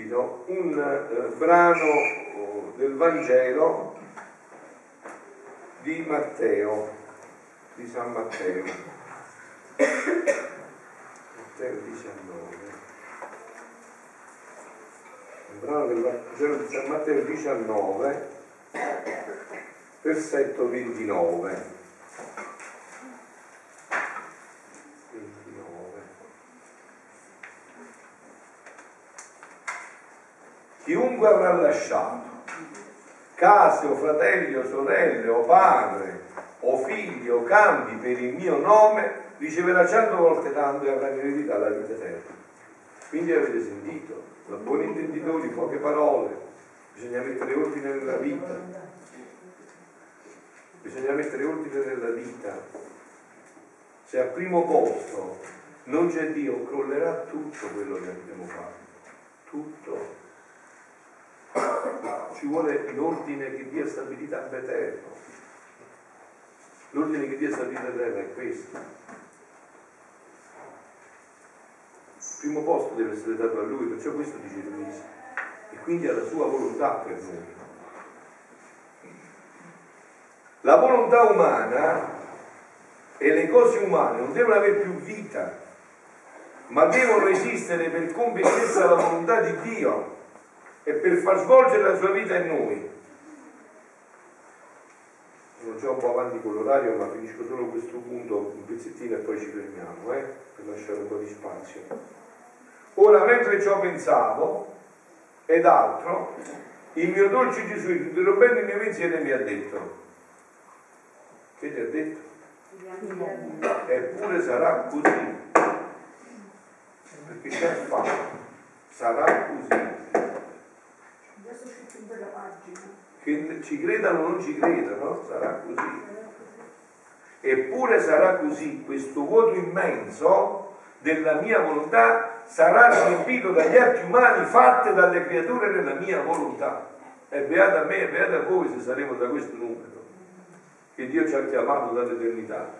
subito un eh, brano oh, del Vangelo di Matteo, di San Matteo. Matteo 19. Un brano del Vangelo di San Matteo 19, versetto 29. Chiunque avrà lasciato. Case o fratelli o sorelle o padre o figli o campi per il mio nome riceverà cento volte tanto e avrà in eredità la vita eterna. Quindi avete sentito, da buoni intenditori, poche parole, bisogna mettere ordine nella vita, bisogna mettere ordine nella vita. Se al primo posto non c'è Dio, crollerà tutto quello che abbiamo fatto, tutto ci vuole l'ordine che dia stabilità all'Eterno. L'ordine che dia stabilità all'Eterno è questo. Il primo posto deve essere dato a Lui, perciò questo dice Luisa. E quindi alla sua volontà per noi. La volontà umana e le cose umane non devono avere più vita, ma devono esistere per completezza la volontà di Dio e per far svolgere la sua vita in noi. Sono già un po' avanti con l'orario, ma finisco solo questo punto, un pezzettino e poi ci fermiamo, eh? per lasciare un po' di spazio. Ora, mentre ciò pensavo, ed altro, il mio dolce Gesù, interrompendo il mio pensiero, mi ha detto, che ti ha detto? Eppure sarà così, perché c'è fatto, sarà così che ci credano o non ci credano, sarà così. Eppure sarà così, questo vuoto immenso della mia volontà sarà riempito dagli atti umani fatti dalle creature nella mia volontà. E beata a me e beata a voi se saremo da questo numero, che Dio ci ha chiamato dall'eternità.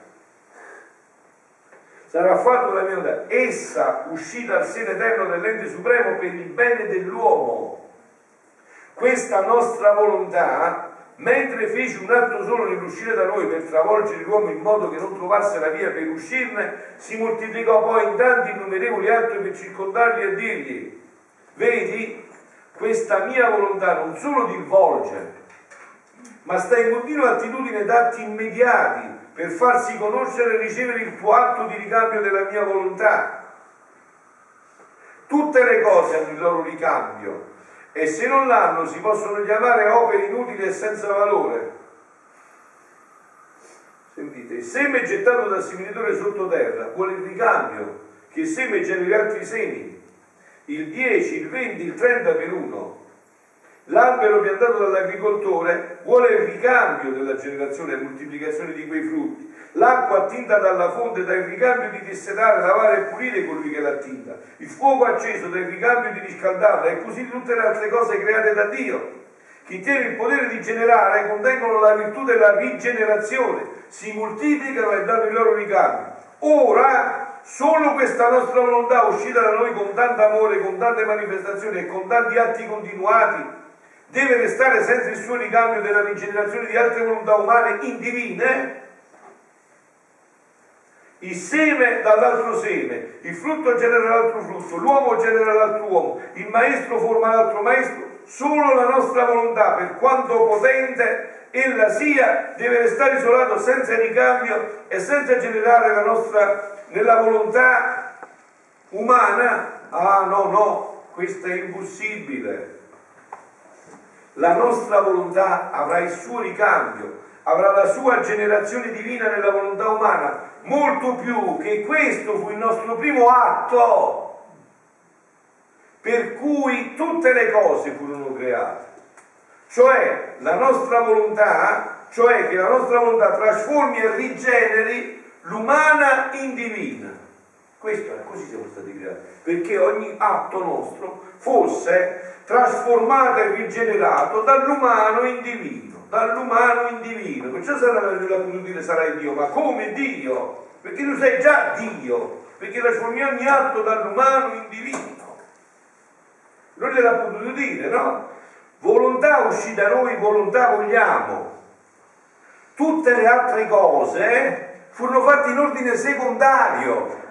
Sarà fatto la mia volontà, essa uscita al seno eterno dell'ente supremo per il bene dell'uomo questa nostra volontà, mentre fece un atto solo nell'uscire da noi per travolgere l'uomo in modo che non trovasse la via per uscirne, si moltiplicò poi in tanti innumerevoli atti per circondarli e dirgli, vedi, questa mia volontà non solo ti volge, ma sta in continua attitudine d'atti immediati per farsi conoscere e ricevere il tuo atto di ricambio della mia volontà. Tutte le cose hanno il loro ricambio, e se non l'hanno si possono chiamare opere inutili e senza valore. Sentite, il seme gettato dal seminatore sottoterra vuole il ricambio, che il seme generi altri semi, il 10, il 20, il 30 per uno. L'albero piantato dall'agricoltore vuole il ricambio della generazione e moltiplicazione di quei frutti L'acqua attinta dalla fonte dà il ricambio di dissetare, lavare e pulire colui che l'attinta. Il fuoco acceso dà il ricambio di riscaldarla e così tutte le altre cose create da Dio. Chi tiene il potere di generare contengono la virtù della rigenerazione, si moltiplicano e danno il loro ricambio. Ora, solo questa nostra volontà uscita da noi con tanto amore, con tante manifestazioni e con tanti atti continuati, deve restare senza il suo ricambio della rigenerazione di altre volontà umane indivine il seme dall'altro seme, il frutto genera l'altro frutto, l'uomo genera l'altro uomo, il maestro forma l'altro maestro, solo la nostra volontà, per quanto potente ella sia, deve restare isolato senza ricambio e senza generare la nostra nella volontà umana. Ah no, no, questo è impossibile. La nostra volontà avrà il suo ricambio, avrà la sua generazione divina nella volontà umana, molto più che questo fu il nostro primo atto per cui tutte le cose furono create. Cioè la nostra volontà, cioè che la nostra volontà trasformi e rigeneri l'umana in divina. Questo è così siamo stati creati, perché ogni atto nostro fosse trasformato e rigenerato dall'umano in divino dall'umano in divino. Perciò sarà la potuto dire sarai Dio, ma come Dio? Perché tu sei già Dio, perché trasformi ogni atto dall'umano in divino. non gliel'ha potuto dire, no? Volontà uscì da noi, volontà vogliamo. Tutte le altre cose furono fatte in ordine secondario.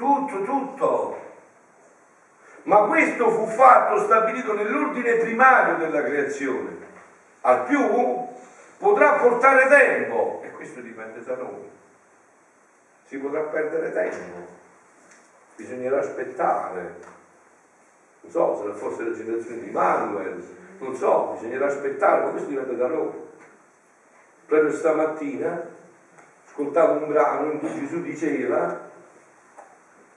Tutto, tutto. Ma questo fu fatto, stabilito nell'ordine primario della creazione. Al più potrà portare tempo e questo dipende da noi. Si potrà perdere tempo, bisognerà aspettare. Non so, sarà forse la generazione di Manuel, non so, bisognerà aspettare, ma questo dipende da noi. Proprio stamattina ascoltavo un brano in cui Gesù diceva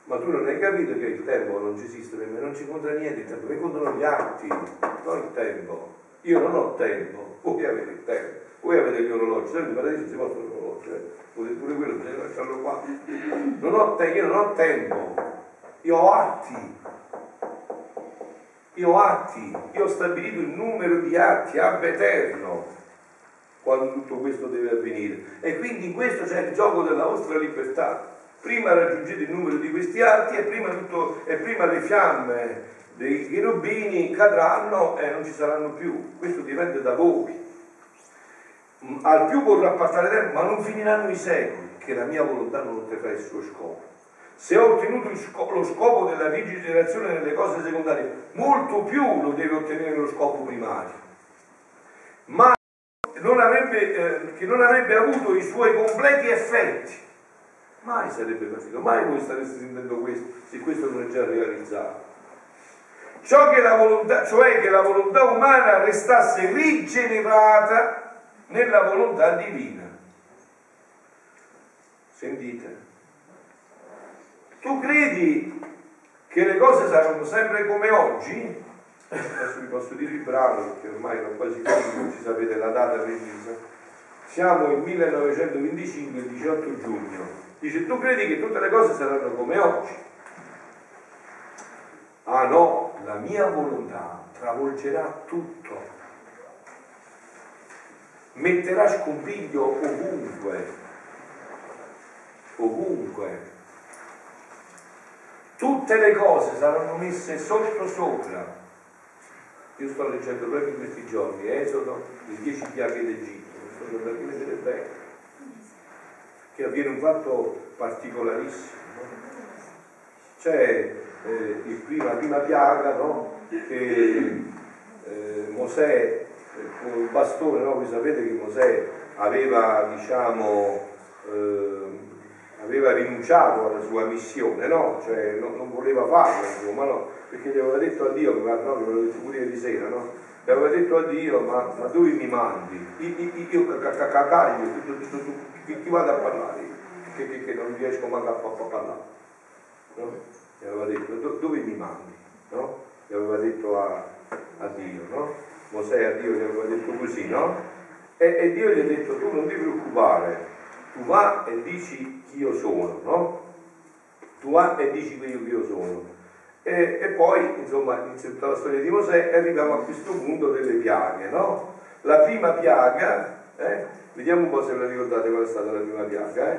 ma tu non hai capito che il tempo non ci esiste per me, non ci conta niente il tempo, mi contano gli atti, non il tempo. Io non ho tempo, voi avete il tempo, voi avete gli orologi, se in paradiso si possono orologi, eh? potete pure quello, bisogna lasciarlo qua. Non ho te- io non ho tempo, io ho atti. Io ho atti, io ho stabilito il numero di atti ab eterno quando tutto questo deve avvenire. E quindi in questo c'è il gioco della vostra libertà. Prima raggiungete il numero di questi atti e prima, tutto, e prima le fiamme dei cherubini cadranno e non ci saranno più. Questo dipende da voi. Al più vorrà passare tempo, ma non finiranno i secoli, che la mia volontà non otterrà il suo scopo. Se ho ottenuto lo scopo della rigenerazione nelle cose secondarie, molto più lo deve ottenere lo scopo primario. Ma non avrebbe, eh, che non avrebbe avuto i suoi completi effetti. Mai sarebbe partito, mai voi stareste sentendo questo, se questo non è già realizzato. Ciò che la volontà, cioè che la volontà umana restasse rigenerata nella volontà divina. Sentite? Tu credi che le cose saranno sempre come oggi? Adesso vi posso dire il brano perché ormai non quasi finito, ci sapete la data precisa. Siamo il 1925, il 18 giugno. Dice, tu credi che tutte le cose saranno come oggi? Ah no, la mia volontà travolgerà tutto. Metterà scompiglio ovunque. Ovunque. Tutte le cose saranno messe sotto sopra. Io sto leggendo proprio in questi giorni, Esodo, le dieci piaghe d'Egitto, sto andando a vedere bene, che avviene un fatto particolarissimo. C'è eh, prima, la prima piaga no? che eh, Mosè eh, con il bastone, no? voi sapete che Mosè aveva, diciamo, eh, aveva rinunciato alla sua missione, no? Cioè non, voleva farlo, insomma, no? Perché gli aveva detto a Dio, no? Che detto pure ieri sera, no? Gli aveva detto a Dio, ma, ma dove mi mandi? Io cacacaglio, chi vado a parlare? Che, che, che non riesco manco a, parlare. No? gli aveva detto dove mi mandi? No? Gli aveva detto a, a Dio, no? Mosè a Dio gli aveva detto così, no? E, e, Dio gli ha detto tu non ti preoccupare, tu va e dici chi io sono, no? Tu va e dici chi io sono. E, e poi, insomma, in tutta la storia di Mosè arriviamo a questo punto delle piaghe, no? La prima piaga, eh? vediamo un po' se la ricordate qual è stata la prima piaga, eh?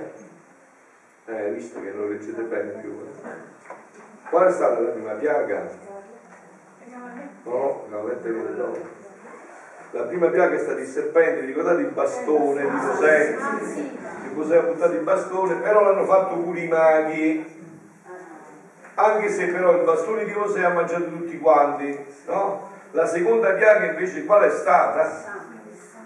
Eh, visto che non leggete bene più. Eh? Qual è stata la prima piaga? No, la lettera dopo. La prima piaga è stata il serpente, ricordate il bastone di Mosè? Che Mosè ha buttato il bastone, però l'hanno fatto pure i maghi. Anche se però il bastone di Mosè ha mangiato tutti quanti, no? La seconda piaga invece qual è stata?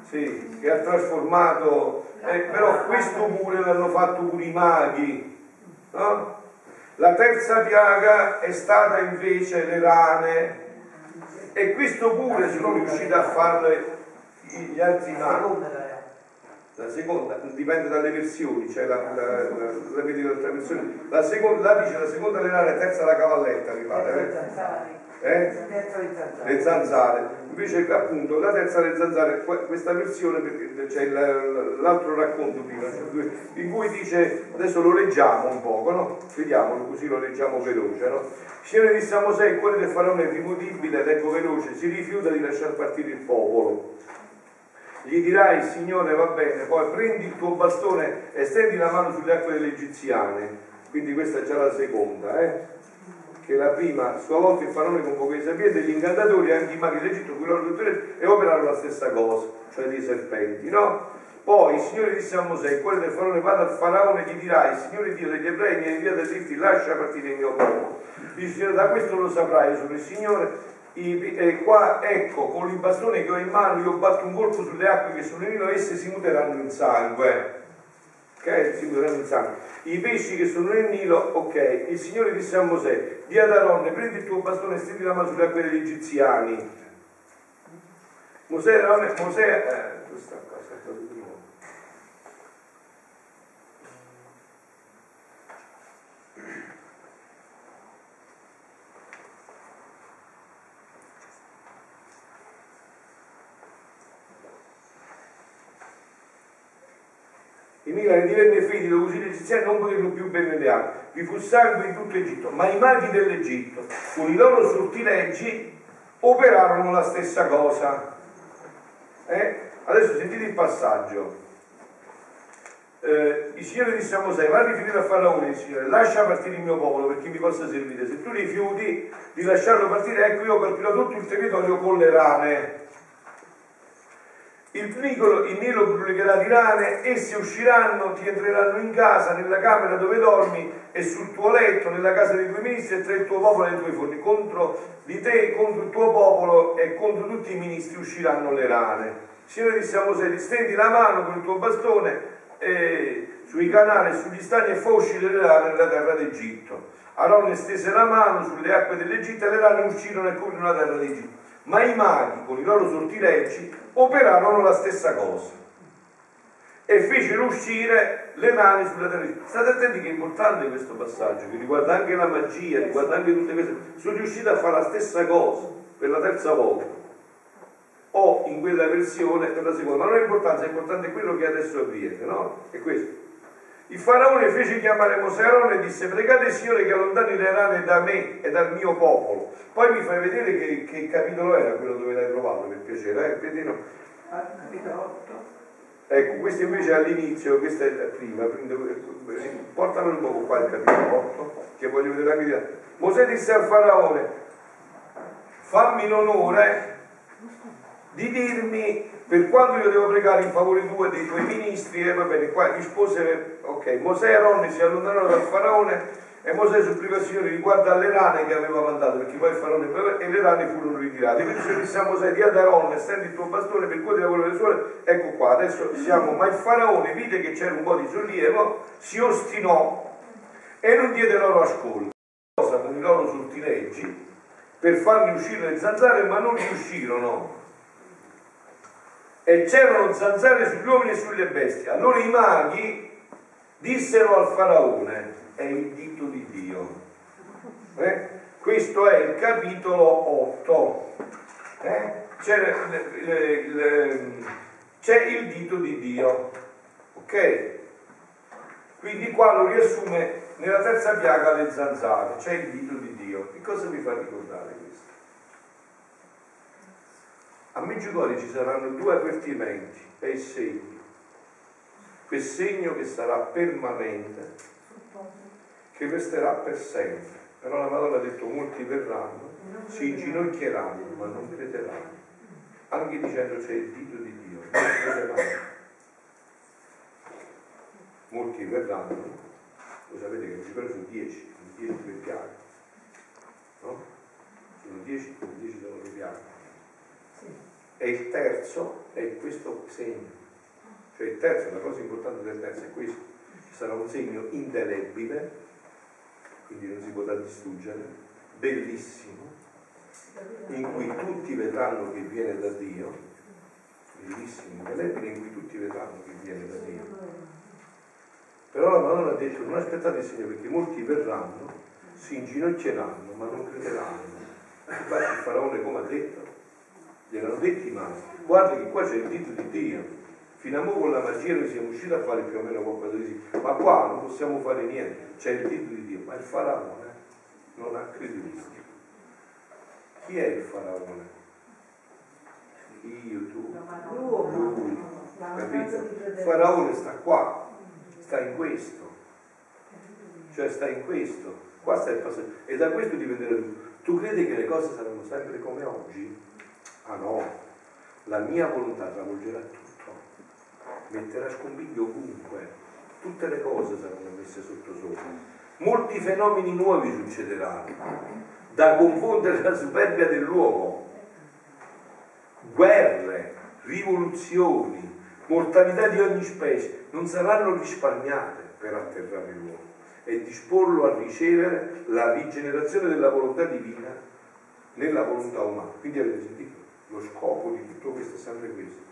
Sì, che ha trasformato, eh, però questo pure l'hanno fatto pure i maghi, no? La terza piaga è stata invece le rane e questo pure sono riusciti a farle gli altri mani. La seconda, dipende dalle versioni, cioè la, la, la, la, la, la seconda, là dice la seconda le rane, terza la cavalletta, mi pare. Eh? eh? le zanzare. Invece appunto la terza le zanzare, questa versione, c'è l'altro racconto prima, in cui dice, adesso lo leggiamo un poco, no? Vediamolo così lo leggiamo veloce, no? Signore disse a Mosè, il cuore del faraone è irrimutibile, leggo veloce, si rifiuta di lasciar partire il popolo. Gli dirai, Signore, va bene, poi prendi il tuo bastone e stendi la mano sulle acque delle egiziane. Quindi questa è già la seconda, eh? che la prima, a sua volta il faraone convocò i sapienti e gli incantatori, anche i maghi d'Egitto, cui loro e operarono la stessa cosa, cioè dei serpenti, no? Poi il Signore disse a Mosè, quello del faraone, vada al faraone e gli dirai, il Signore Dio degli ebrei mi ha inviato a dirti, lascia partire il mio popolo. Il Signore, da questo lo saprai, io sono il Signore, e qua ecco, con il bastone che ho in mano, io batto un colpo sulle acque che sono in Nilo, esse si muteranno in sangue. Ok? Si muteranno in sangue. I pesci che sono nel Nilo, ok. Il Signore disse a Mosè, di ad Aronne, prendi il tuo bastone e stendi la mano sulle acque degli egiziani. Mosè, Mosè, eh, questa qua, aspetta, Il Milan divenne fetido così egiziani non potevano più bere le acque. Vi fu sangue in tutto Egitto, ma i maghi dell'Egitto, con i loro sortileggi, operarono la stessa cosa. Eh? Adesso sentite il passaggio. Eh, il Signore disse a Mosè, va a riferire a Faraone, il Signore, lascia partire il mio popolo perché mi possa servire. Se tu rifiuti di lasciarlo partire, ecco io colpirò tutto il territorio con le rane il Nicolo, il Nilo brulicherà di rane, essi usciranno, ti entreranno in casa, nella camera dove dormi e sul tuo letto, nella casa dei tuoi ministri e tra il tuo popolo e i tuoi forni. Contro di te, contro il tuo popolo e contro tutti i ministri usciranno le rane. Signore disse a Mosè, stendi la mano con il tuo bastone eh, sui canali sugli stagni e fa uscire le rane nella terra d'Egitto. Aaron stese la mano sulle acque dell'Egitto e le rane uscirono e coprirono la terra d'Egitto ma i maghi con i loro sortileggi operarono la stessa cosa e fecero uscire le mani sulla terra. State attenti che è importante questo passaggio, che riguarda anche la magia, riguarda anche tutte queste Sono riusciti a fare la stessa cosa per la terza volta, o in quella versione per la seconda, ma non è importante, è importante quello che adesso avviene, no? È questo. Il faraone fece chiamare Mosè Aaron e disse pregate il Signore che allontani le rane da me e dal mio popolo. Poi mi fai vedere che, che capitolo era quello dove l'hai trovato per piacere, eh? Pietino? Capitolo 8. Ecco, questo invece è all'inizio, questa è la prima, portamelo un po' qua il capitolo 8, che voglio vedere anche di là. Mosè disse al faraone, fammi l'onore di dirmi per quanto io devo pregare in favore tuo e dei tuoi ministri, e eh, va bene, qua rispose, ok, Mosè e Aaron si allontanarono dal faraone e Mosè supplicò il Signore riguardo alle rane che aveva mandato, perché poi il faraone e le rane furono ritirate. Quindi se disse a Mosè, di ad Aaron, stendi il tuo bastone per di lavoro delle suore, ecco qua, adesso siamo, ma il faraone vide che c'era un po' di sollievo, si ostinò e non diede loro ascolto. Cosa con i loro sortileggi per farli uscire le zanzare, ma non riuscirono e c'erano zanzare sugli uomini e sulle bestie. Allora i maghi dissero al faraone, è il dito di Dio. Eh? Questo è il capitolo 8. Eh? C'è, il dito di Dio. Ok? Quindi qua lo riassume nella terza piaga le zanzare, c'è il dito di Dio. Che cosa vi fa ricordare questo? A Meggiugori ci saranno due avvertimenti e il segno. Quel segno che sarà permanente, che resterà per sempre. Però la Madonna ha detto molti verranno, si inginocchieranno, ma non crederanno. Anche dicendo c'è il dito di Dio, non crederanno. Molti verranno, lo sapete che ci sono dieci, dieci per piaghe. No? Sono dieci, dieci sono le piaghe e il terzo è questo segno. Cioè il terzo, la cosa importante del terzo è questo. Sarà un segno indelebile, quindi non si potrà distruggere, bellissimo, in cui tutti vedranno che viene da Dio, bellissimo, indelebile, in cui tutti vedranno che viene da Dio. Però la Madonna ha detto non aspettate il segno perché molti verranno, si inginocchieranno ma non crederanno. Infatti il faraone come ha detto gli erano detti ma guarda che qua c'è il dito di Dio. Fino a mo con la magia noi siamo usciti a fare più o meno qualcosa di simile ma qua non possiamo fare niente. C'è il dito di Dio. Ma il faraone non ha creduto. Chi è il faraone? io, tu, lui. Capito? il faraone sta qua. Sta in questo. Cioè sta in questo. Qua sta il passaggio. E da questo dipenderà tutto. Tu credi che le cose saranno sempre come oggi? Ah no, la mia volontà travolgerà tutto, metterà scompiglio ovunque, tutte le cose saranno messe sotto sopra. Molti fenomeni nuovi succederanno, da confondere la superbia dell'uomo. Guerre, rivoluzioni, mortalità di ogni specie non saranno risparmiate per atterrare l'uomo e disporlo a ricevere la rigenerazione della volontà divina nella volontà umana. Quindi avete sentito? Lo scopo di tutto questo è sempre questo.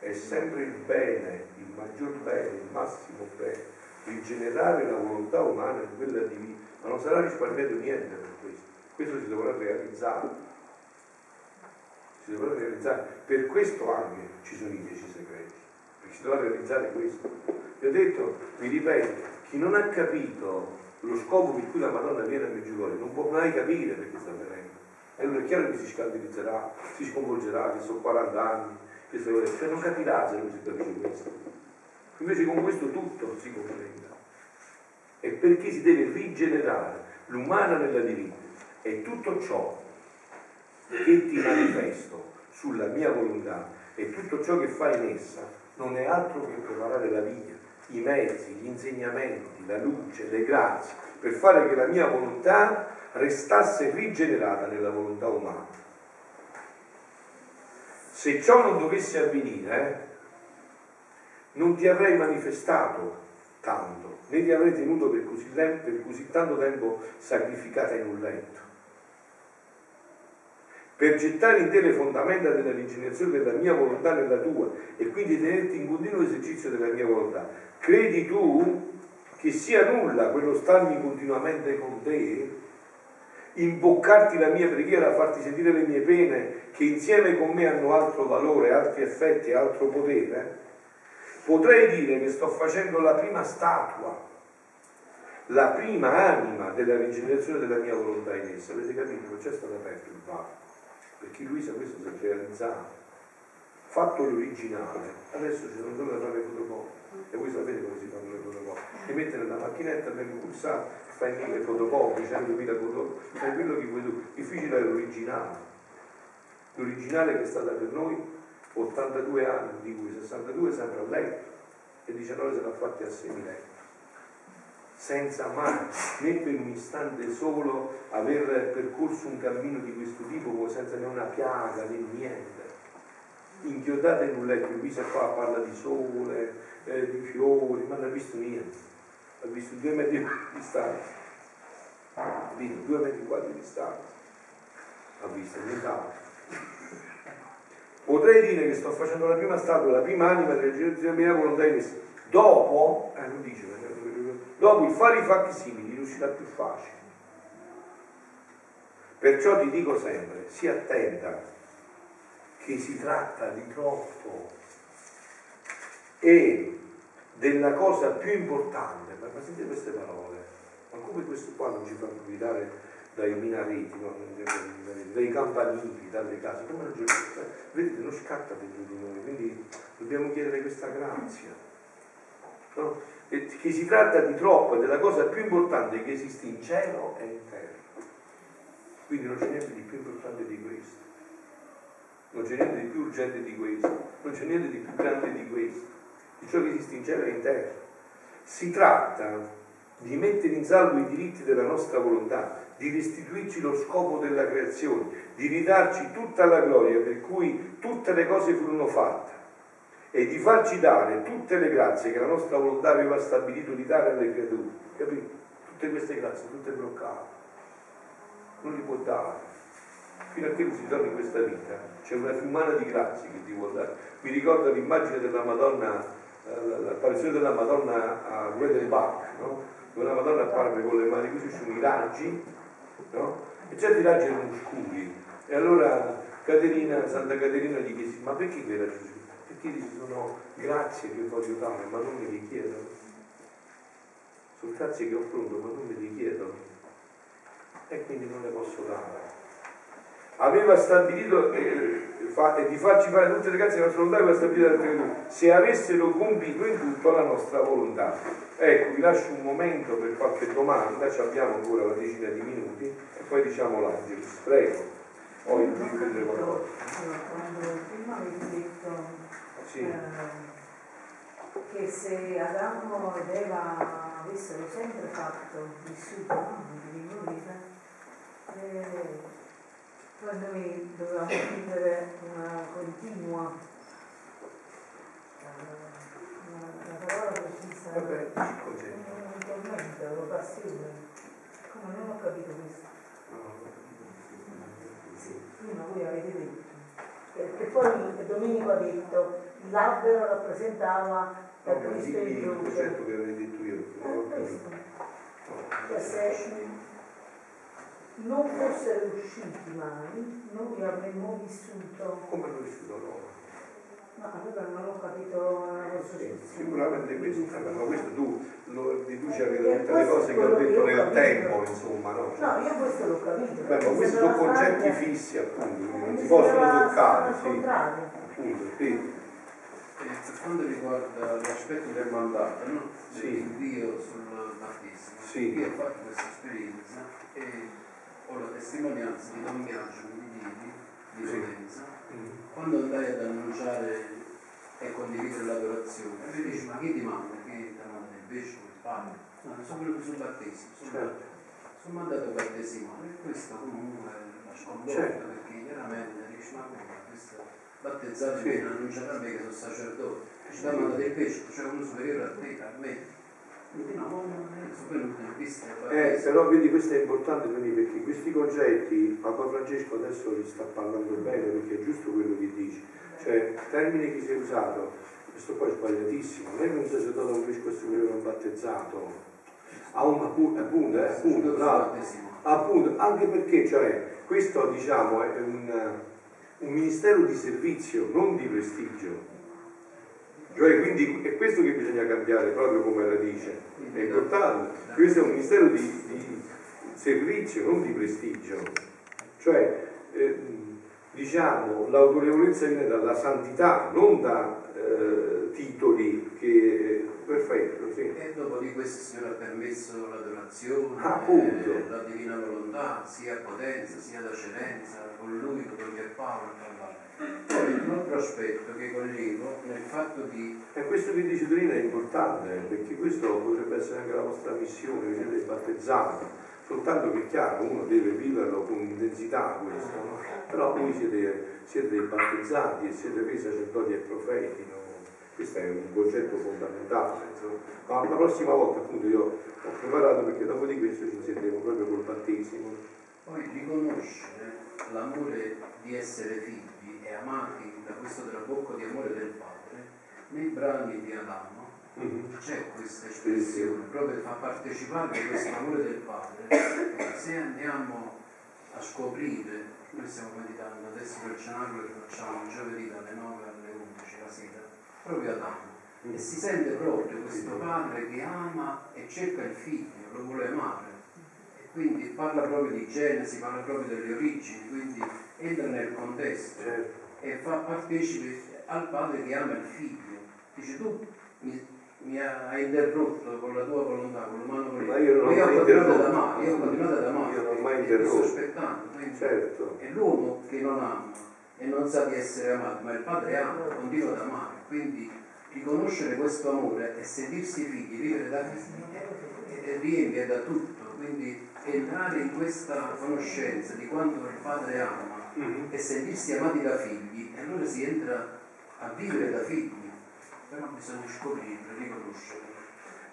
È sempre il bene, il maggior bene, il massimo bene, rigenerare la volontà umana in quella divina, ma non sarà risparmiato niente per questo. Questo si dovrà realizzare. Si dovrà realizzare. Per questo anche ci sono i dieci segreti, perché si dovrà realizzare questo. Vi ho detto, vi ripeto, chi non ha capito lo scopo per cui la Madonna viene a Meggiugorje non può mai capire perché sta avvenendo. E allora è chiaro che si scandalizzerà, si sconvolgerà, che sono 40 anni, che sono... cioè non capirà se non si capisce questo. Invece con questo tutto si comprende. E perché si deve rigenerare l'umana nella divina. E tutto ciò che ti manifesto sulla mia volontà e tutto ciò che fai in essa non è altro che preparare la via i mezzi, gli insegnamenti, la luce, le grazie, per fare che la mia volontà restasse rigenerata nella volontà umana. Se ciò non dovesse avvenire, non ti avrei manifestato tanto, né ti avrei tenuto per così, per così tanto tempo sacrificata in un letto per gettare in te le fondamenta della rigenerazione della mia volontà nella tua e quindi tenerti in continuo esercizio della mia volontà. Credi tu che sia nulla quello starmi continuamente con te, imboccarti la mia preghiera, farti sentire le mie pene, che insieme con me hanno altro valore, altri effetti, altro potere? Potrei dire che sto facendo la prima statua, la prima anima della rigenerazione della mia volontà in essa. Avete capito? Perciò è stato aperto il varco perché Luisa questo si è realizzato fatto l'originale. Adesso ci sono solo da fare le fotocopie e voi sapete come si fanno le fotocopie ti mette nella macchinetta prendi pulsante fai mille fotocopie 100.000 fotocopie fai quello che vuoi tu. Difficile è l'originale. L'originale che è stata per noi 82 anni di cui 62 sempre a letto e 19 se l'ha fatti a semiletto senza mai né per un istante solo aver percorso un cammino di questo tipo senza né una piaga né niente inchiodata in un letto Luisa qua parla di sole eh, di fiori ma non ha visto niente. Ha visto due metri di distanza. Vino, due metri quadri di distanza. Ha visto nient'altro potrei dire che sto facendo la prima statua la prima anima della generazione mia volontà in essa dopo eh, non dice Dopo il fare i fatti simili riuscirà più facile. Perciò ti dico sempre, sii attenta che si tratta di troppo e della cosa più importante, ma sentite queste parole, ma come questo qua non ci fa gridare dai minareti, no? dai campanili, dalle case, come non vedete non scatta dentro di noi, quindi dobbiamo chiedere questa grazia. No? che si tratta di troppo e della cosa più importante che esiste in cielo e in terra. Quindi non c'è niente di più importante di questo. Non c'è niente di più urgente di questo. Non c'è niente di più grande di questo. Di ciò che esiste in cielo e in terra. Si tratta di mettere in salvo i diritti della nostra volontà, di restituirci lo scopo della creazione, di ridarci tutta la gloria per cui tutte le cose furono fatte e di farci dare tutte le grazie che la nostra volontà aveva stabilito di dare alle creature. Capito? Tutte queste grazie, tutte bloccate. Non li può dare. Fino a che non si torna in questa vita. C'è una fiumana di grazie che ti vuol dare. Mi ricordo l'immagine della Madonna, eh, l'apparizione della Madonna a Wedenbach, no? dove la Madonna apparve con le mani così sui raggi, no? e certi raggi erano scuri. E allora Caterina, Santa Caterina gli chiese, ma perché quei raggi scuri? perché sono grazie che voglio dare, ma non me li chiedono. Sono grazie che ho pronto, ma non me li chiedono. E quindi non le posso dare. Aveva stabilito, eh, fa, e di farci fare tutte le cose della nostra volontà la creatura, se avessero compito in tutto la nostra volontà. Ecco, vi lascio un momento per qualche domanda, ci abbiamo ancora una decina di minuti e poi diciamo l'Angelus. Prego. Poi di prendere qualcosa. Quando prima avevi detto sì. eh, che se Adamo ed Eva avessero sempre fatto vissuto di vita, eh, poi noi dovevamo vivere una continua, una, una parola precisa, un tormento, una passione. Come non ho capito questo? Sì, prima voi avete detto. Perché poi Domenico ha detto l'albero rappresentava la Cristo in luce. Certo che avevo detto io. Eh, questo. Cioè, se, non fossero usciti mai, noi avremmo vissuto. Come hanno vissuto loro? Ma allora non ho capito la vostra sì, Sicuramente questo, ma questo tu lo riduci a tutte le cose che ho detto nel tempo, insomma, no? No, io questo l'ho capito. Beh, ma questi sono concetti fissi, appunto, non si possono toccare, sì. Appunto, sì. Per quanto riguarda l'aspetto del mandato, no? Sì. Dio sul battesimo, sì. io ho fatto questa esperienza e ho la testimonianza di Don Biagio di Divi di Lorenza mm. quando andai ad annunciare e condividere l'adorazione mi dice ma chi ti manda? chi ti manda il vescovo, il padre? no, sono quello sul battesimo sono, certo. sono mandato battesimale e questo comunque la sconvolta certo. perché chiaramente dice ma come questo battezzato sì. viene annunciato a me che sono sacerdote ci da mandato il vescovo cioè uno superiore a te, a me eh, però vedi questo è importante perché questi concetti Papa Francesco adesso li sta parlando bene perché è giusto quello che dici cioè il termine che si è usato questo poi è sbagliatissimo. Non è che un sacerdote un vescovo superiore un battezzato. Ha un appunto, appunto, appunto, appunto anche perché cioè questo diciamo è un, un ministero di servizio non di prestigio cioè, quindi è questo che bisogna cambiare proprio come la dice, è importante. Questo è un ministero di, di servizio, non di prestigio. Cioè, eh, diciamo, l'autorevolezza viene dalla santità, non da eh, titoli che... perfetto, sì. E dopo di questo il Signore ha permesso l'adorazione, ah, eh, la divina volontà, sia potenza, sia da eccellenza, con Lui, con Pierpaolo, tra l'altro. Poi un altro aspetto che coglievo nel fatto di... E questo che dice Torino è importante, perché questo potrebbe essere anche la vostra missione, vi siete battezzati, soltanto che è chiaro, uno deve viverlo con intensità questo, no? però voi siete, siete dei battezzati e siete dei sacerdoti e profeti, no? questo è un concetto fondamentale. Insomma. Ma la prossima volta appunto io ho preparato perché dopo di questo ci sentiremo proprio col battesimo. Poi riconoscere l'amore di essere figli e amati da questo trabocco di amore del Padre, nei brani di Adamo mm-hmm. c'è questa espressione, proprio fa partecipare di questo amore del Padre. Se andiamo a scoprire, noi stiamo meditando adesso per cenacolo che facciamo giovedì dalle 9 alle 11 la sera, proprio Adamo. E si sente proprio questo padre che ama e cerca il figlio, lo vuole amare. E quindi parla proprio di Genesi, parla proprio delle origini, quindi entra nel contesto certo. E fa partecipe al padre che ama il figlio. Dice tu mi, mi hai interrotto con la tua volontà, con l'umano volere. Ma io non ho continuato ad amare, io ho continuato ad amare. Io non ho mai interrotto. Sto aspettando. Certo. È l'uomo che non ama e non sa di essere amato, ma il padre ama, continua ad amare. Quindi riconoscere questo amore e sentirsi figli, vivere da figli, e riempie da tutto. Quindi entrare in questa conoscenza di quanto il padre ama mm-hmm. e sentirsi amati da figli, e allora si entra a vivere da figli, però bisogna scoprirlo, riconoscerlo.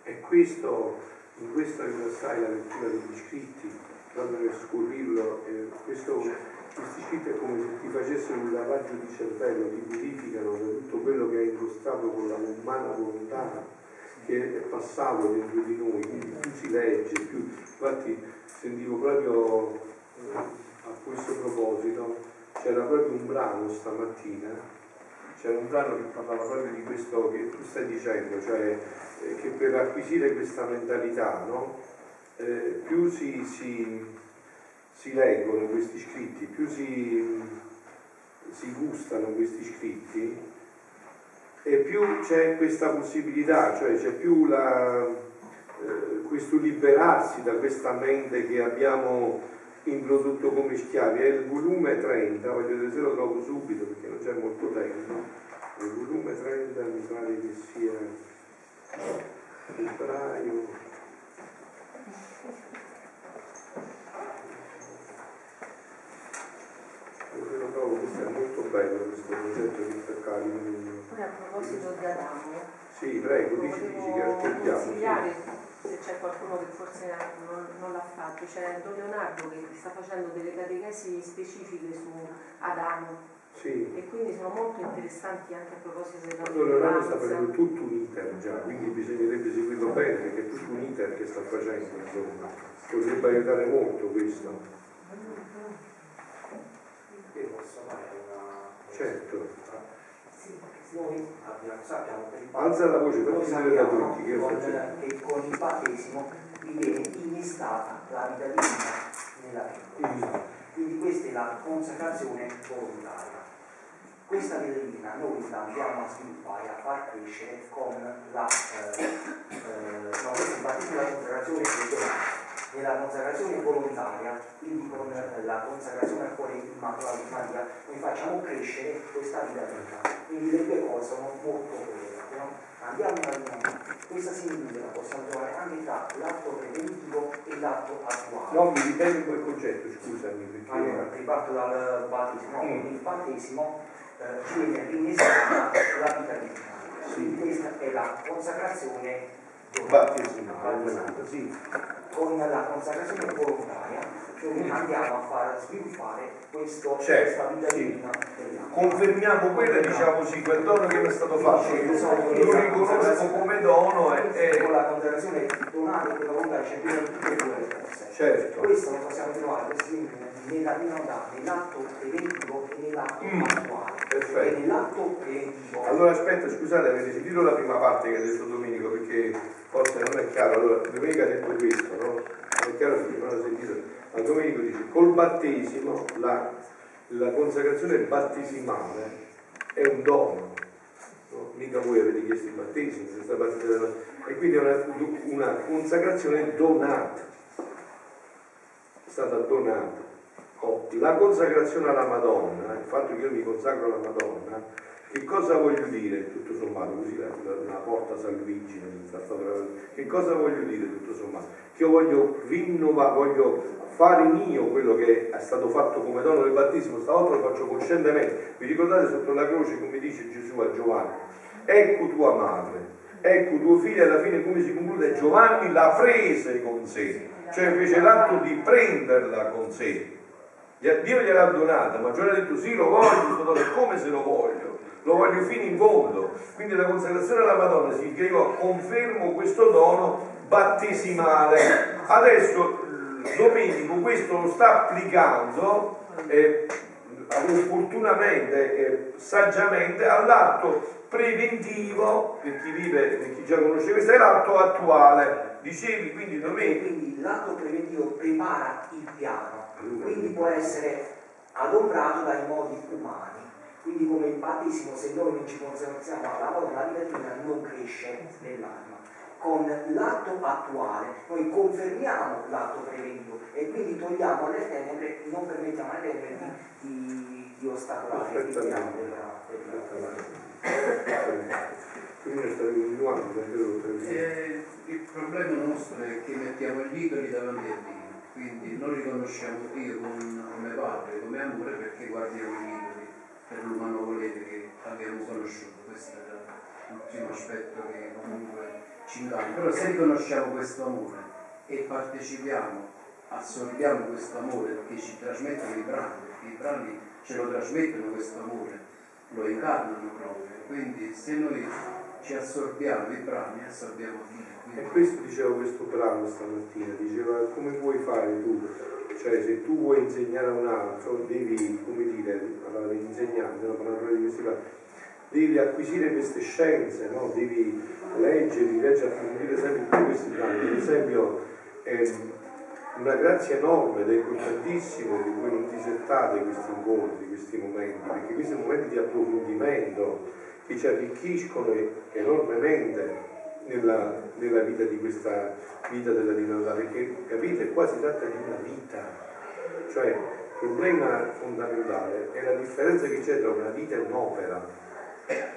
E questo, in questo rilassai la lettura degli scritti, proprio per scoprirlo, eh, questo, questi scritti è come se ti facessero un lavaggio di cervello, ti purificano da tutto quello che hai incostato con la umana volontà che è passato dentro di noi, più si legge, più infatti sentivo proprio eh, a questo proposito c'era proprio un brano stamattina, c'era un brano che parlava proprio di questo che tu stai dicendo, cioè eh, che per acquisire questa mentalità, no? eh, più si, si, si, leggono questi scritti, più si, si gustano questi scritti e più c'è questa possibilità, cioè c'è più la, eh, questo liberarsi da questa mente che abbiamo introdotto come schiavi. È il volume 30, voglio vedere se lo trovo subito perché non c'è molto tempo. Il volume 30 mi pare che sia febbraio. Io lo trovo, questo è molto bello questo progetto di Fercari. Poi a proposito di Adamo, sì, prego, dici, dici che aspettiamo. consigliare se c'è qualcuno che forse non, non l'ha fatto, c'è Don Leonardo che sta facendo delle catechesi specifiche su Adamo. Sì. E quindi sono molto interessanti anche a proposito della Allora Leonardo sta facendo tutto un iter già, quindi bisognerebbe seguirlo bene perché è tutto un iter che sta facendo, insomma. Potrebbe aiutare molto questo. Io posso fare una... Certo. Noi abbiamo, sappiamo per il Alza la voce noi sappiamo tutti che con, che con il battesimo viene innestata la vita divina nella vita. Quindi questa è la consacrazione volontaria. Questa vita divina noi la andiamo a sviluppare, a far crescere con la, eh, eh, no, questo è il battesimo della consacrazione volontaria, quindi con la consacrazione al cuore immacolato di Maria, noi facciamo crescere questa vita divina. Quindi le due cose sono molto collegate. No? Andiamo a dire, questa similitudine la possiamo trovare anche tra l'atto preventivo e l'atto attuale. No, mi ripeti quel concetto, scusami, perché... Allora, riparto dal battesimo. Mm. Il battesimo eh, viene rinnestata la vita divina. Sì. Questa è la consacrazione Battesimale, volontaria. sì. Con la consacrazione volontaria noi andiamo a far sviluppare questo, Certo, questa vita divina. Confermiamo quello, diciamo sì, quel dono che è stato fatto, lo riconosco come dono e, con e- la consacrazione donata e volontaria c'è bisogno di due cose. certo. Questo lo possiamo trovare nella divinità, nell'atto preventivo e nell'atto Mm, attuale. perfetto. Nell'atto preventivo Allora aspetta, scusate, avete sentito la prima parte che ha detto Domenico perché forse non è chiaro. Allora, Domenico ha detto questo, no? Non è chiaro perché non ha sentito. Ma Domenico dice, col battesimo la, la consacrazione battesimale è un dono. no? Mica voi avete chiesto il battesimo, della- e quindi è una, una consacrazione donata. È stata donata. La consacrazione alla Madonna, il fatto che io mi consacro alla Madonna, che cosa voglio dire tutto sommato? Così la, la- porta San che cosa voglio dire tutto sommato? Che io voglio rinnovare, voglio fare mio quello che è stato fatto come dono del battesimo, stavolta lo faccio coscientemente. Vi ricordate sotto la croce come dice Gesù a Giovanni? Ecco tua madre, ecco tuo figlio alla fine come si conclude? Giovanni la prese con sé, cioè fece l'atto di prenderla con sé. Dio gliel'ha donata, ma Giovanni ha detto sì, lo voglio, come se lo voglio? Lo voglio fino in fondo. Quindi la consacrazione alla Madonna significa che io confermo questo dono battesimale. Adesso Domenico questo lo sta applicando eh, opportunamente e saggiamente all'atto preventivo, per chi vive, per chi già conosce questo, è l'atto attuale. Dicevi quindi Domenico. quindi l'atto preventivo prepara il piano, quindi può essere adombrato dai modi umani. Quindi come il battesimo, se noi non ci conserviamo alla Madonna, la vita divina non cresce nell'anima. Con l'atto attuale noi confermiamo l'atto preventivo e quindi togliamo le tenebre, non permettiamo alle tenebre di, di, di ostacolare il piano della. Eh, il problema nostro è che mettiamo gli idoli davanti a Dio, quindi non riconosciamo Dio con- come padre, come amore perché guardiamo gli idoli per l'umano volere che abbiamo conosciuto. Questo è l'ultimo aspetto che comunque ci incanta. Però se riconosciamo questo amore e partecipiamo, assorbiamo questo amore perché ci trasmettono i brani, perché i brani ce lo trasmettono questo amore, lo incarnano proprio. Quindi se noi ci assorbiamo i brani, assorbiamo Dio. E questo diceva questo brano stamattina, diceva come puoi fare tu? Cioè se tu vuoi insegnare a un altro devi, come dire, parlava dell'insegnante, no? parlava di brani, devi acquisire queste scienze, no? devi leggere, leggere, approfondire sempre più questi brani. Per esempio, ehm, una grazia enorme ed è importantissimo di cui non ti settate questi incontri, questi momenti, perché questi momenti di approfondimento che ci arricchiscono enormemente nella, nella vita di questa vita della divinità, perché capite, qua si tratta di una vita, cioè il problema fondamentale è la differenza che c'è tra una vita e un'opera.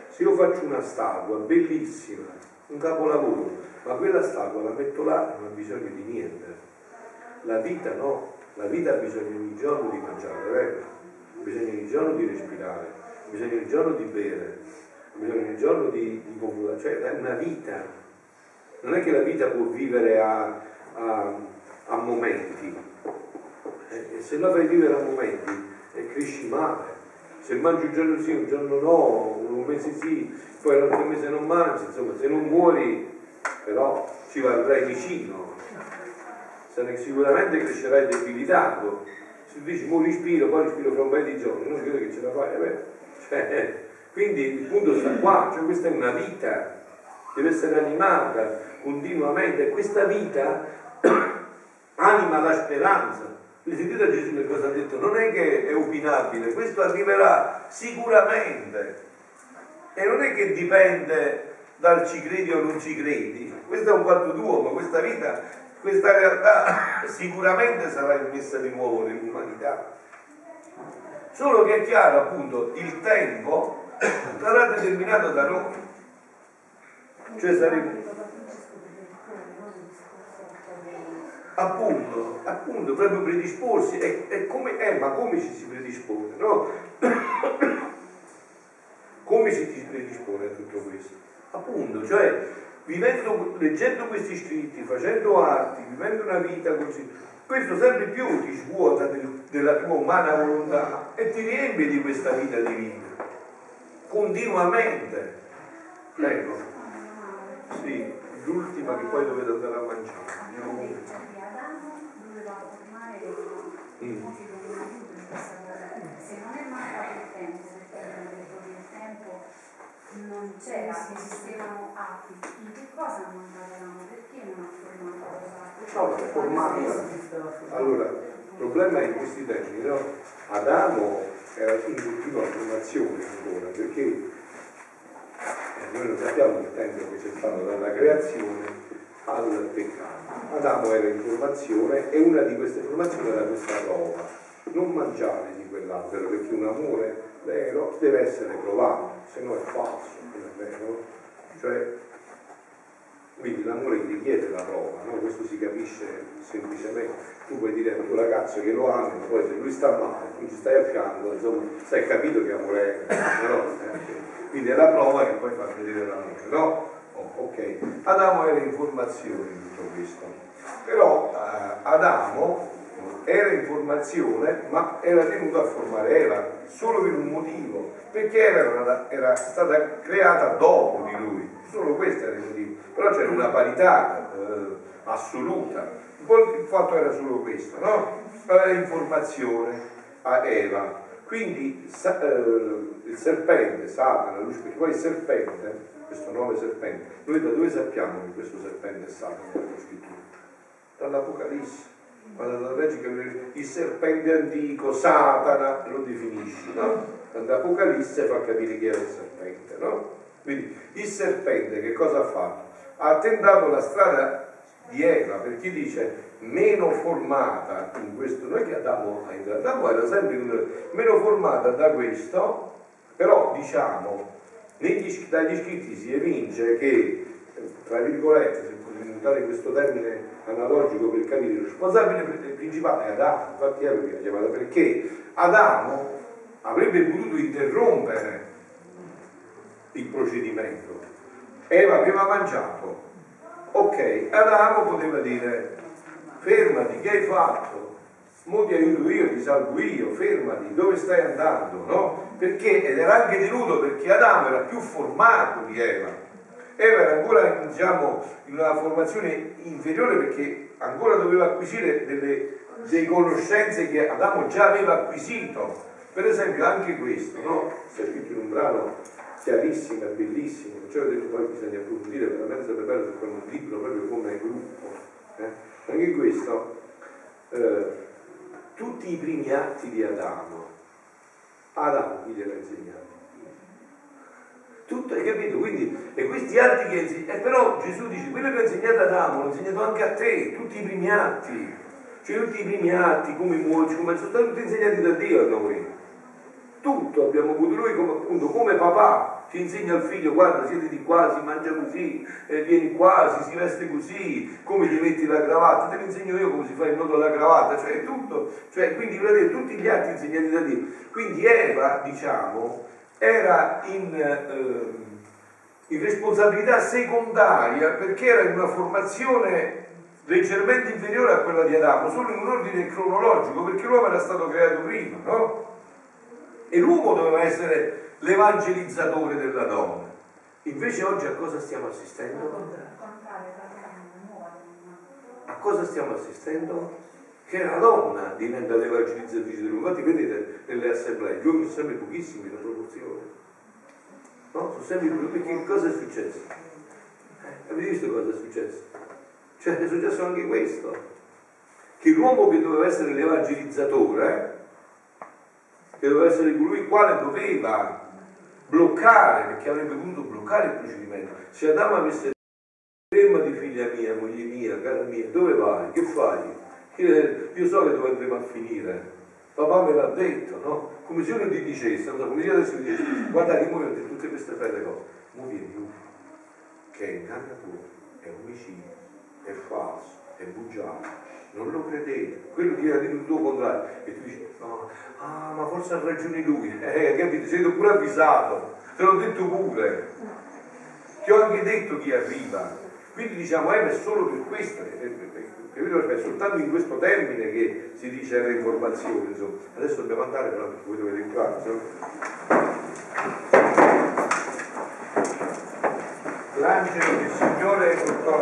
Se io faccio una statua bellissima, un capolavoro, ma quella statua la metto là non ha bisogno di niente. La vita no, la vita ha bisogno ogni giorno di mangiare, vero? Ha bisogno ogni giorno di respirare, ha bisogno ogni giorno di bere, ha bisogno ogni giorno di, di confrontare, cioè è una vita. Non è che la vita può vivere a, a, a momenti, eh, e se la fai vivere a momenti e cresci male. Se mangi un giorno sì, un giorno no, un mese sì, poi l'altro mese non mangi, insomma, se non muori, però ci varrai vicino. Sicuramente crescerai debilitato. Se dici, mo respiro, poi respiro fra un paio di giorni, non credo che ce la fai, eh cioè, quindi il punto sta qua, cioè questa è una vita, deve essere animata continuamente, questa vita anima la speranza. Sentite Gesù che cosa ha detto? Non è che è opinabile, questo arriverà sicuramente. E non è che dipende dal ci credi o non ci credi. Questo è un fatto tuo, ma questa vita, questa realtà sicuramente sarà immessa di nuovo nell'umanità. Solo che è chiaro appunto il tempo sarà determinato da noi. Cioè saremo appunto, appunto, proprio predisporsi, e, e come, eh, ma come ci si predispone, no? come si predispone a tutto questo? Appunto, cioè, vivendo, leggendo questi scritti, facendo arti, vivendo una vita così, questo sempre più ti svuota del, della tua umana volontà e ti riempie di questa vita divina, continuamente. Prego. Sì, l'ultima che poi dovete andare a mangiare. Mm. Se non è mancato il tempo, perché il tempo non c'era, esistevano atti, in che cosa non avevamo? Perché non ha formato No, Allora, il problema è in questi termini, no? Adamo era in continua formazione ancora, perché eh, noi non sappiamo il tempo che c'è stato dalla creazione al peccato. Adamo era in formazione e una di queste formazioni era questa prova. Non mangiare di quell'albero perché un amore vero deve essere provato, se no è falso, non è vero? Cioè, quindi l'amore richiede la prova, no? questo si capisce semplicemente. Tu puoi dire al tuo ragazzo che lo ami, ma poi se lui sta male, tu ci stai a fianco, insomma, stai capito che amore è, no? Eh, quindi è la prova che poi fa vedere l'amore, no? ok? Adamo era in formazione in tutto questo, però eh, Adamo era in formazione ma era tenuto a formare Eva solo per un motivo, perché Eva era stata creata dopo di lui, solo questo era il motivo, però c'era una parità eh, assoluta, il fatto era solo questo, no? Era in formazione a Eva, quindi eh, il serpente, Satana, perché poi il serpente questo nome serpente. Noi da dove sappiamo che questo serpente è Satana nella scrittura? Dall'Apocalisse. Quando leggi che il serpente antico, Satana, lo definisce, no? L'Apocalisse fa capire chi era il serpente, no? Quindi il serpente che cosa ha fatto? Ha tentato la strada di Eva, perché dice meno formata in questo, noi che Adamo, Adamo era sempre meno formata da questo, però diciamo negli, dagli scritti si evince che, tra virgolette, se possiamo usare questo termine analogico per capire, il responsabile principale è Adamo, infatti è lui che l'ha chiamato, perché Adamo avrebbe potuto interrompere il procedimento. Eva aveva mangiato, ok, Adamo poteva dire fermati, che hai fatto? Mo ti aiuto io, ti salvo io, fermati, dove stai andando? No? Perché, ed era anche tenuto perché Adamo era più formato di Eva. Eva era ancora diciamo, in una formazione inferiore perché ancora doveva acquisire delle, delle conoscenze che Adamo già aveva acquisito. Per esempio anche questo, no? Sta scritto in un brano chiarissimo e bellissimo, perciò ho detto poi bisogna approfondire veramente se fare un libro proprio come gruppo. Eh? Anche questo eh, tutti i primi atti di Adamo, Adamo chi gliel'ha insegnato? Tutto, hai capito? Quindi, e questi atti che insegna, e però Gesù dice, quello che ha insegnato Adamo, l'ha insegnato anche a te, tutti i primi atti, cioè tutti i primi atti, come muoci, come sono stati tutti insegnati da Dio a noi. Tutto abbiamo avuto lui come appunto, come papà ci insegna al figlio, guarda, siedi di qua, si mangia così, eh, vieni qua, si, si veste così, come ti metti la cravatta, te lo insegno io come si fa il nodo alla cravatta, cioè tutto, cioè quindi vedete tutti gli atti insegnati da Dio. Quindi Eva, diciamo, era in, eh, in responsabilità secondaria perché era in una formazione leggermente inferiore a quella di Adamo, solo in un ordine cronologico, perché l'uomo era stato creato prima, no? E l'uomo doveva essere l'evangelizzatore della donna. Invece oggi a cosa stiamo assistendo? A cosa stiamo assistendo? Che la donna diventa l'evangelizzatrice dell'uomo. Infatti vedete nelle assemblee, gli uomini sono sempre pochissimi la proporzione. No? Sono sempre più perché cosa è successo? Eh, avete visto cosa è successo? Cioè è successo anche questo. Che l'uomo che doveva essere l'evangelizzatore, che doveva essere colui il quale doveva bloccare, perché avrebbe voluto bloccare il procedimento. Se Adamo avesse fermati figlia mia, moglie mia, cara mia, dove vai? Che fai? Io, io so che dove andremo a finire. Papà me l'ha detto, no? Come se uno ti dicesse, non come se adesso ti dicesse, guarda che muoio tutte queste belle cose. Muovi più, che è ingannatura, è omicidio, è falso, è bugiardo. Non lo credete, quello ti era il tuo contrario e tu dici no, ah ma forse ha ragione lui, eh, capito? Sei pure avvisato, te l'ho detto pure, ti ho anche detto chi arriva, quindi diciamo eh, è solo per questo, è soltanto in questo termine che si dice reinformazione, insomma. adesso dobbiamo andare però perché voi dovete entrare. L'angelo del Signore portò